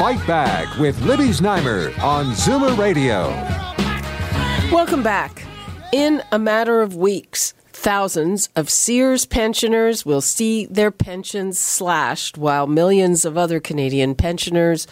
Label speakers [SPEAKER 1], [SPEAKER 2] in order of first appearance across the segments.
[SPEAKER 1] Fight Back with Libby Znaimer on Zoomer Radio.
[SPEAKER 2] Welcome back. In a matter of weeks, thousands of Sears pensioners will see their pensions slashed while millions of other Canadian pensioners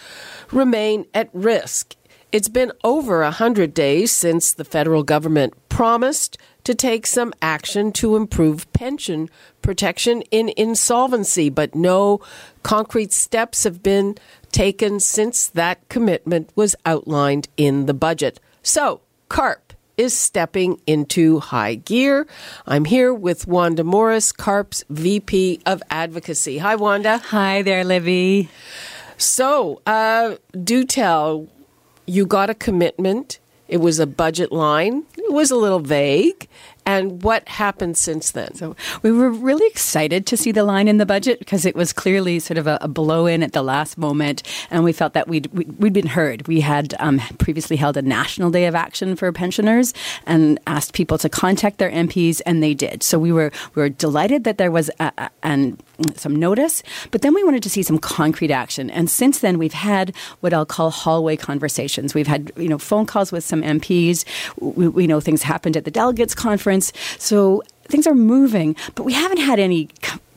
[SPEAKER 2] remain at risk. It's been over a hundred days since the federal government promised to take some action to improve pension protection in insolvency, but no concrete steps have been taken since that commitment was outlined in the budget. So, CARP is stepping into high gear. I'm here with Wanda Morris, CARP's VP of Advocacy. Hi, Wanda.
[SPEAKER 3] Hi there, Libby.
[SPEAKER 2] So, uh, do tell, you got a commitment. It was a budget line. Was a little vague. And what happened since then?
[SPEAKER 3] So we were really excited to see the line in the budget because it was clearly sort of a, a blow in at the last moment, and we felt that we'd we'd, been heard. We had um, previously held a national day of action for pensioners and asked people to contact their MPs, and they did. So we were we were delighted that there was a, a, some notice, but then we wanted to see some concrete action. And since then, we've had what I'll call hallway conversations. We've had you know phone calls with some MPs. We, we know things happened at the delegates conference. So things are moving, but we haven't had any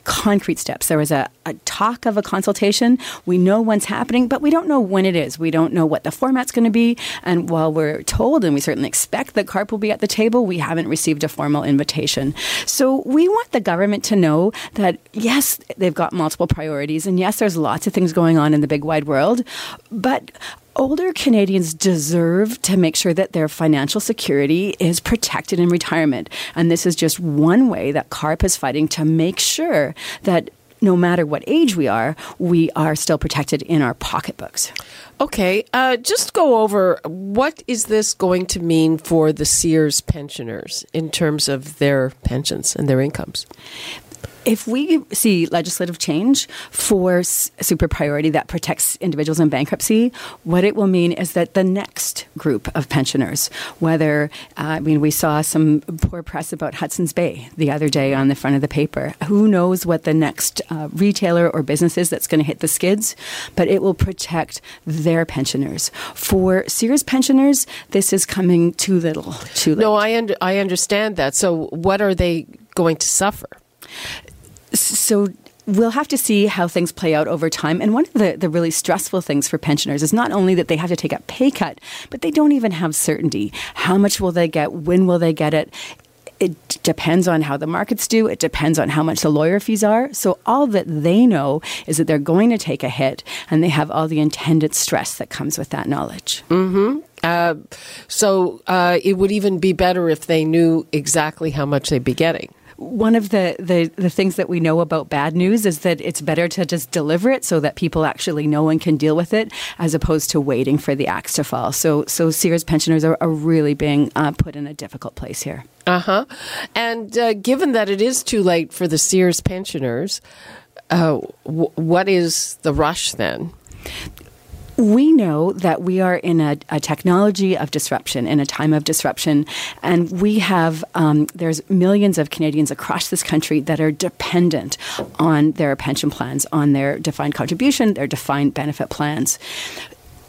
[SPEAKER 3] concrete steps. There was a, a, talk of a consultation. We know when's happening, but we don't know when it is. We don't know what the format's going to be. And while we're told, and we certainly expect that CARP will be at the table, we haven't received a formal invitation. So we want the government to know that, yes, they've got multiple priorities, and yes, there's lots of things going on in the big wide world, but older Canadians deserve to make sure that their financial security is protected in retirement. And this is just one way that CARP is fighting to make sure that no matter what age we are, we are still protected in our pocketbooks.
[SPEAKER 2] Okay, uh, just go over what is this going to mean for the Sears pensioners in terms of their pensions and their incomes?
[SPEAKER 3] If we see legislative change for super priority that protects individuals in bankruptcy, what it will mean is that the next group of pensioners, whether, uh, I mean, we saw some poor press about Hudson's Bay the other day on the front of the paper. Who knows what the next uh, retailer or business is that's going to hit the skids, but it will protect their pensioners. For Sears pensioners, this is coming too little, too late.
[SPEAKER 2] No, I, un- I understand that. So, what are they going to suffer?
[SPEAKER 3] So we'll have to see how things play out over time. And one of the, the really stressful things for pensioners is not only that they have to take a pay cut, but they don't even have certainty. How much will they get? When will they get it? It depends on how the markets do. It depends on how much the lawyer fees are. So all that they know is that they're going to take a hit, and they have all the intended stress that comes with that knowledge.
[SPEAKER 2] Mm-hmm. Uh, so uh, it would even be better if they knew exactly how much they'd be getting
[SPEAKER 3] one of the, the, the things that we know about bad news is that it's better to just deliver it so that people actually know and can deal with it as opposed to waiting for the axe to fall. So, so Sears pensioners are, are really being uh, put in a difficult place here.
[SPEAKER 2] Uh huh. And uh, given that it is too late for the Sears pensioners, uh, w- what is the rush then?
[SPEAKER 3] We know that we are in a, a, technology of disruption, in a time of disruption, and we have um, there's millions of Canadians across this country that are dependent on their pension plans, on their defined contribution, their defined benefit plans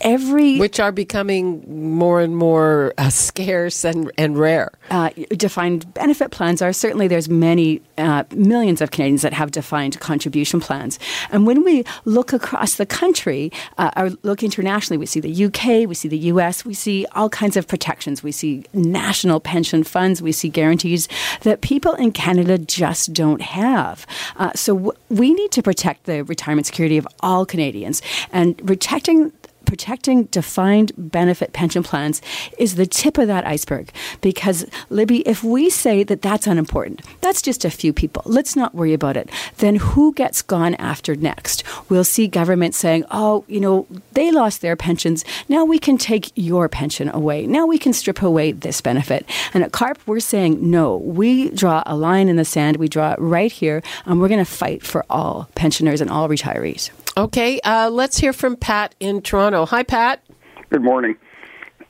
[SPEAKER 3] every
[SPEAKER 2] which are becoming more and more uh, scarce and, and rare.
[SPEAKER 3] Uh, defined benefit plans are certainly there's many uh, millions of Canadians that have defined contribution plans, and when we look across the country uh, or look internationally, we see the UK, we see the US, we see all kinds of protections. We see national pension funds, we see guarantees that people in Canada just don't have. Uh, so w- we need to protect the retirement security of all Canadians, and protecting protecting defined benefit pension plans is the tip of that iceberg. Because, Libby, if we say that that's unimportant, that's just a few people, let's not worry about it, then who gets gone after next? We'll see government saying, oh, you know, they lost their pensions. Now we can take your pension away. Now we can strip away this benefit. And at CARP, we're saying, no, we draw a line in the sand. We draw it right here, and we're going to fight for all pensioners and all retirees.
[SPEAKER 2] Okay, uh, let's hear from Pat in Toronto. Hi, Pat.
[SPEAKER 4] Good morning.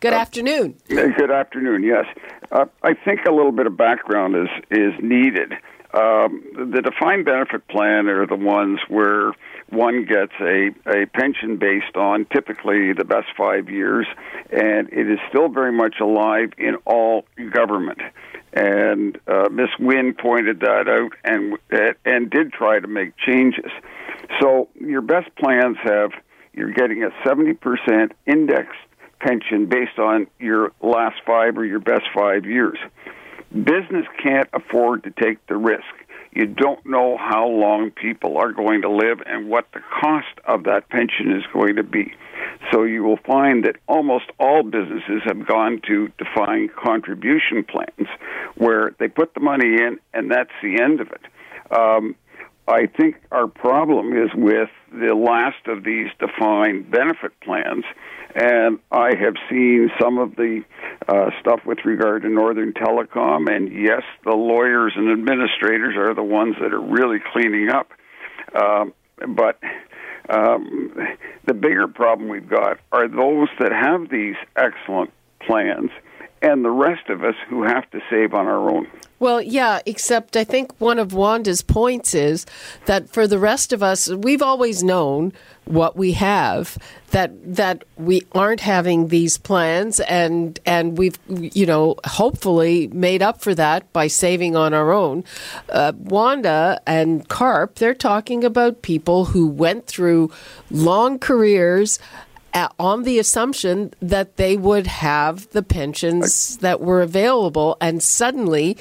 [SPEAKER 2] Good uh, afternoon.
[SPEAKER 4] Good afternoon. Yes, uh, I think a little bit of background is is needed. Um, the defined benefit plan are the ones where one gets a, a pension based on typically the best five years, and it is still very much alive in all government. And uh, Miss Wynne pointed that out and and did try to make changes. So your best plans have you're getting a 70% indexed pension based on your last five or your best five years. Business can't afford to take the risk. You don't know how long people are going to live and what the cost of that pension is going to be. So you will find that almost all businesses have gone to defined contribution plans where they put the money in and that's the end of it. Um, I think our problem is with the last of these defined benefit plans, and I have seen some of the uh, stuff with regard to Northern Telecom, and yes, the lawyers and administrators are the ones that are really cleaning up. Um, but um, the bigger problem we've got are those that have these excellent plans and the rest of us who have to save on our own.
[SPEAKER 2] Well, yeah, except I think one of Wanda's points is that for the rest of us, we've always known what we have that that we aren't having these plans and and we've you know hopefully made up for that by saving on our own uh, wanda and carp they're talking about people who went through long careers on the assumption that they would have the pensions that were available, and suddenly,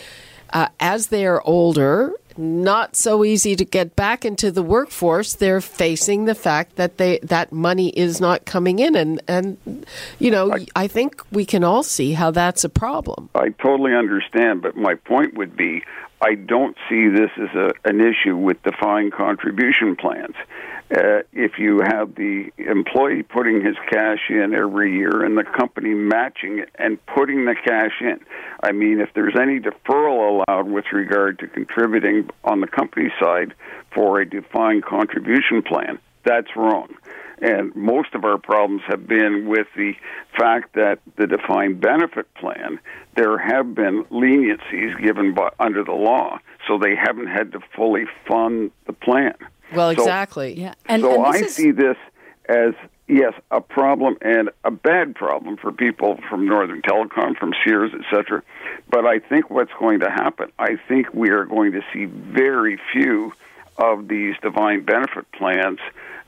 [SPEAKER 2] uh, as they are older, not so easy to get back into the workforce. They're facing the fact that they that money is not coming in, and and you know I, I think we can all see how that's a problem.
[SPEAKER 4] I totally understand, but my point would be I don't see this as a, an issue with defined contribution plans. Uh, if you have the employee putting his cash in every year and the company matching it and putting the cash in, I mean, if there's any deferral allowed with regard to contributing on the company side for a defined contribution plan, that's wrong. And most of our problems have been with the fact that the defined benefit plan, there have been leniencies given by, under the law, so they haven't had to fully fund the plan.
[SPEAKER 2] Well, exactly.
[SPEAKER 4] So, yeah. And, so and I is... see this as yes, a problem and a bad problem for people from Northern Telecom, from Sears, etc. But I think what's going to happen, I think we are going to see very few of these defined benefit plans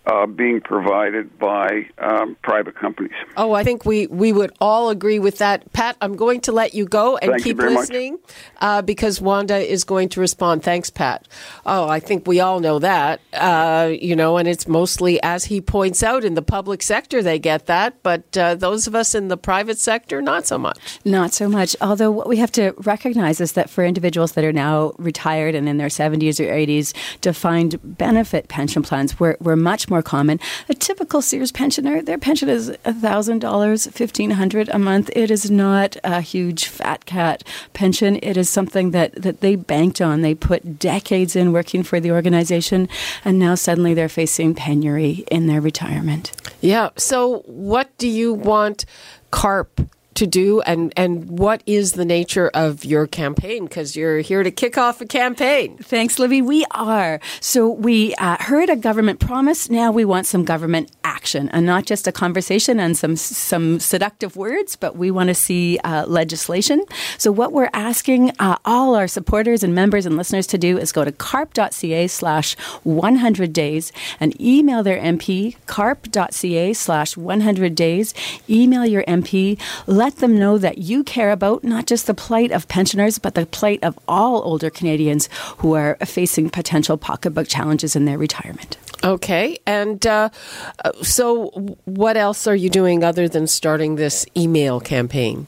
[SPEAKER 4] uh, being provided by um, private companies.
[SPEAKER 2] Oh, I think we, we would all agree with that. Pat, I'm going to let you go and
[SPEAKER 4] Thank
[SPEAKER 2] keep listening uh, because Wanda is going to respond. Thanks, Pat. Oh, I think we all know that, uh, you know, and it's mostly, as he points out, in the public sector they get that, but uh, those of us in the private sector, not so much.
[SPEAKER 3] Not so much. Although what we have to recognize is that for individuals that are now retired and in their 70s or 80s, defined benefit pension plans, we're, we're much more more common. A typical Sears pensioner, their pension is $1,000, 1,500 a month. It is not a huge fat cat pension. It is something that, that they banked on. They put decades in working for the organization, and now suddenly they're facing penury in their retirement.
[SPEAKER 2] Yeah. So, what do you want CARP to do and and what is the nature of your campaign? Because you're here to kick off a campaign.
[SPEAKER 3] Thanks libby we are. So we uh, heard a government promise. Now we want some government action and not just a conversation and some some seductive words but we want to see uh, legislation. So what we're asking uh, all our supporters and members and listeners to do is go to carp.ca slash 100 days and email their mp carp.ca slash 100 days. Email your mp let them know that you care about not just the plight of pensioners, but the plight of all older Canadians who are facing potential pocketbook challenges in their retirement.
[SPEAKER 2] Okay. And uh, uh, so, what else are you doing other than starting this email campaign?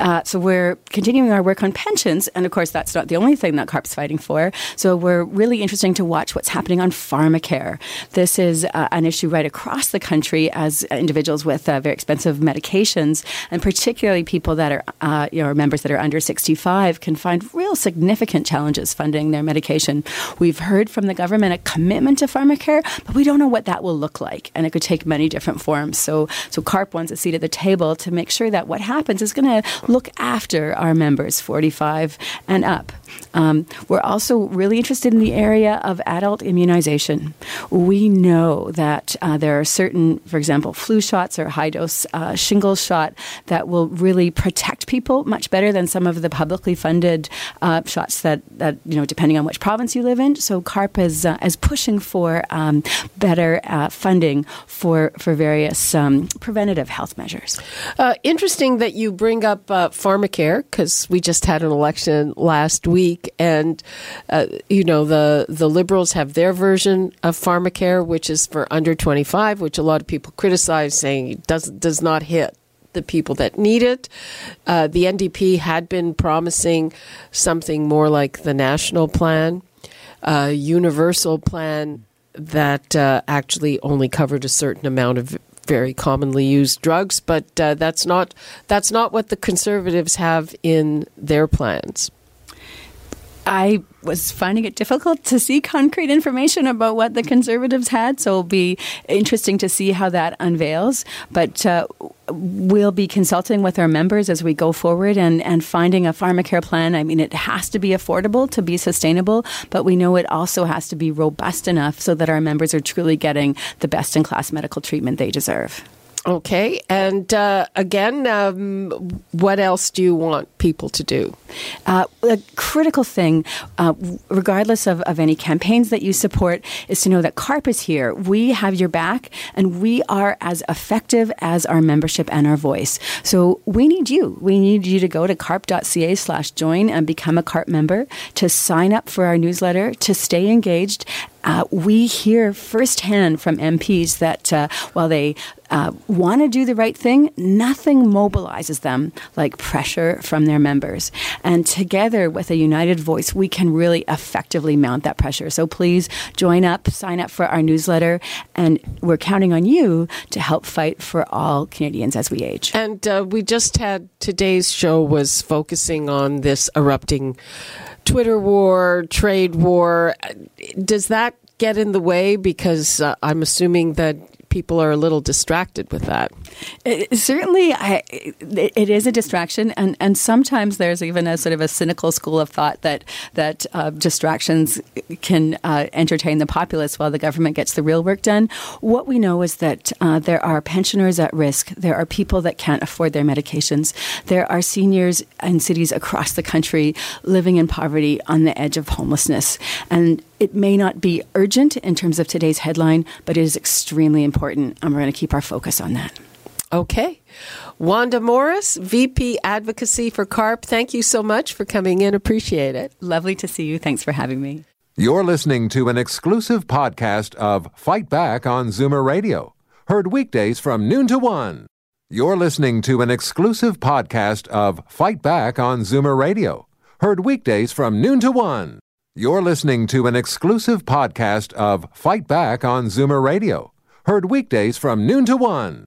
[SPEAKER 3] Uh, so, we're continuing our work on pensions. And of course, that's not the only thing that CARP's fighting for. So, we're really interesting to watch what's happening on pharmacare. This is uh, an issue right across the country as individuals with uh, very expensive medications, and particularly people that are, uh, you know, members that are under 65, can find real significant challenges funding their medication. We've heard from the government a commitment to pharmacare but we don't know what that will look like, and it could take many different forms. So, so CARP wants a seat at the table to make sure that what happens is going to look after our members, 45 and up. Um, we're also really interested in the area of adult immunization. We know that uh, there are certain, for example, flu shots or high dose uh, shingles shot that will really protect people much better than some of the publicly funded uh, shots that, that, you know, depending on which province you live in. So CARP is, uh, is pushing for um, better uh, funding for, for various um, preventative health measures.
[SPEAKER 2] Uh, interesting that you bring up pharmacare because we just had an election last week week, and uh, you know the the liberals have their version of pharmacare, which is for under twenty five, which a lot of people criticize, saying does does not hit the people that need it. Uh, the NDP had been promising something more like the national plan, a universal plan that uh, actually only covered a certain amount of very commonly used drugs, but uh, that's not that's not what the conservatives have in their plans.
[SPEAKER 3] I was finding it difficult to see concrete information about what the conservatives had, so it'll be interesting to see how that unveils. But uh, we'll be consulting with our members as we go forward and, and finding a pharmacare plan. I mean, it has to be affordable to be sustainable, but we know it also has to be robust enough so that our members are truly getting the best in class medical treatment they deserve.
[SPEAKER 2] Okay. And uh, again, um, what else do you want people to do?
[SPEAKER 3] Uh, a critical thing, uh, regardless of, of any campaigns that you support, is to know that CARP is here. We have your back, and we are as effective as our membership and our voice. So we need you. We need you to go to carp.ca slash join and become a CARP member, to sign up for our newsletter, to stay engaged, uh, we hear firsthand from MPs that uh, while they uh, want to do the right thing, nothing mobilizes them like pressure from their members. And together with a united voice, we can really effectively mount that pressure. So please join up, sign up for our newsletter, and we're counting on you to help fight for all Canadians as we age.
[SPEAKER 2] And uh, we just had today's show was focusing on this erupting Twitter war, trade war. Does that get in the way? Because uh, I'm assuming that people are a little distracted with that.
[SPEAKER 3] It, certainly, I, it is a distraction, and, and sometimes there's even a sort of a cynical school of thought that that uh, distractions can uh, entertain the populace while the government gets the real work done. What we know is that uh, there are pensioners at risk. There are people that can't afford their medications. There are seniors in cities across the country living in poverty on the edge of homelessness, and it may not be urgent in terms of today's headline, but it is extremely important, and we're going to keep our focus on that.
[SPEAKER 2] Okay. Wanda Morris, VP Advocacy for CARP, thank you so much for coming in. Appreciate it.
[SPEAKER 3] Lovely to see you. Thanks for having me.
[SPEAKER 1] You're listening to an exclusive podcast of Fight Back on Zoomer Radio, heard weekdays from noon to one. You're listening to an exclusive podcast of Fight Back on Zoomer Radio, heard weekdays from noon to one. You're listening to an exclusive podcast of Fight Back on Zoomer Radio, heard weekdays from noon to one.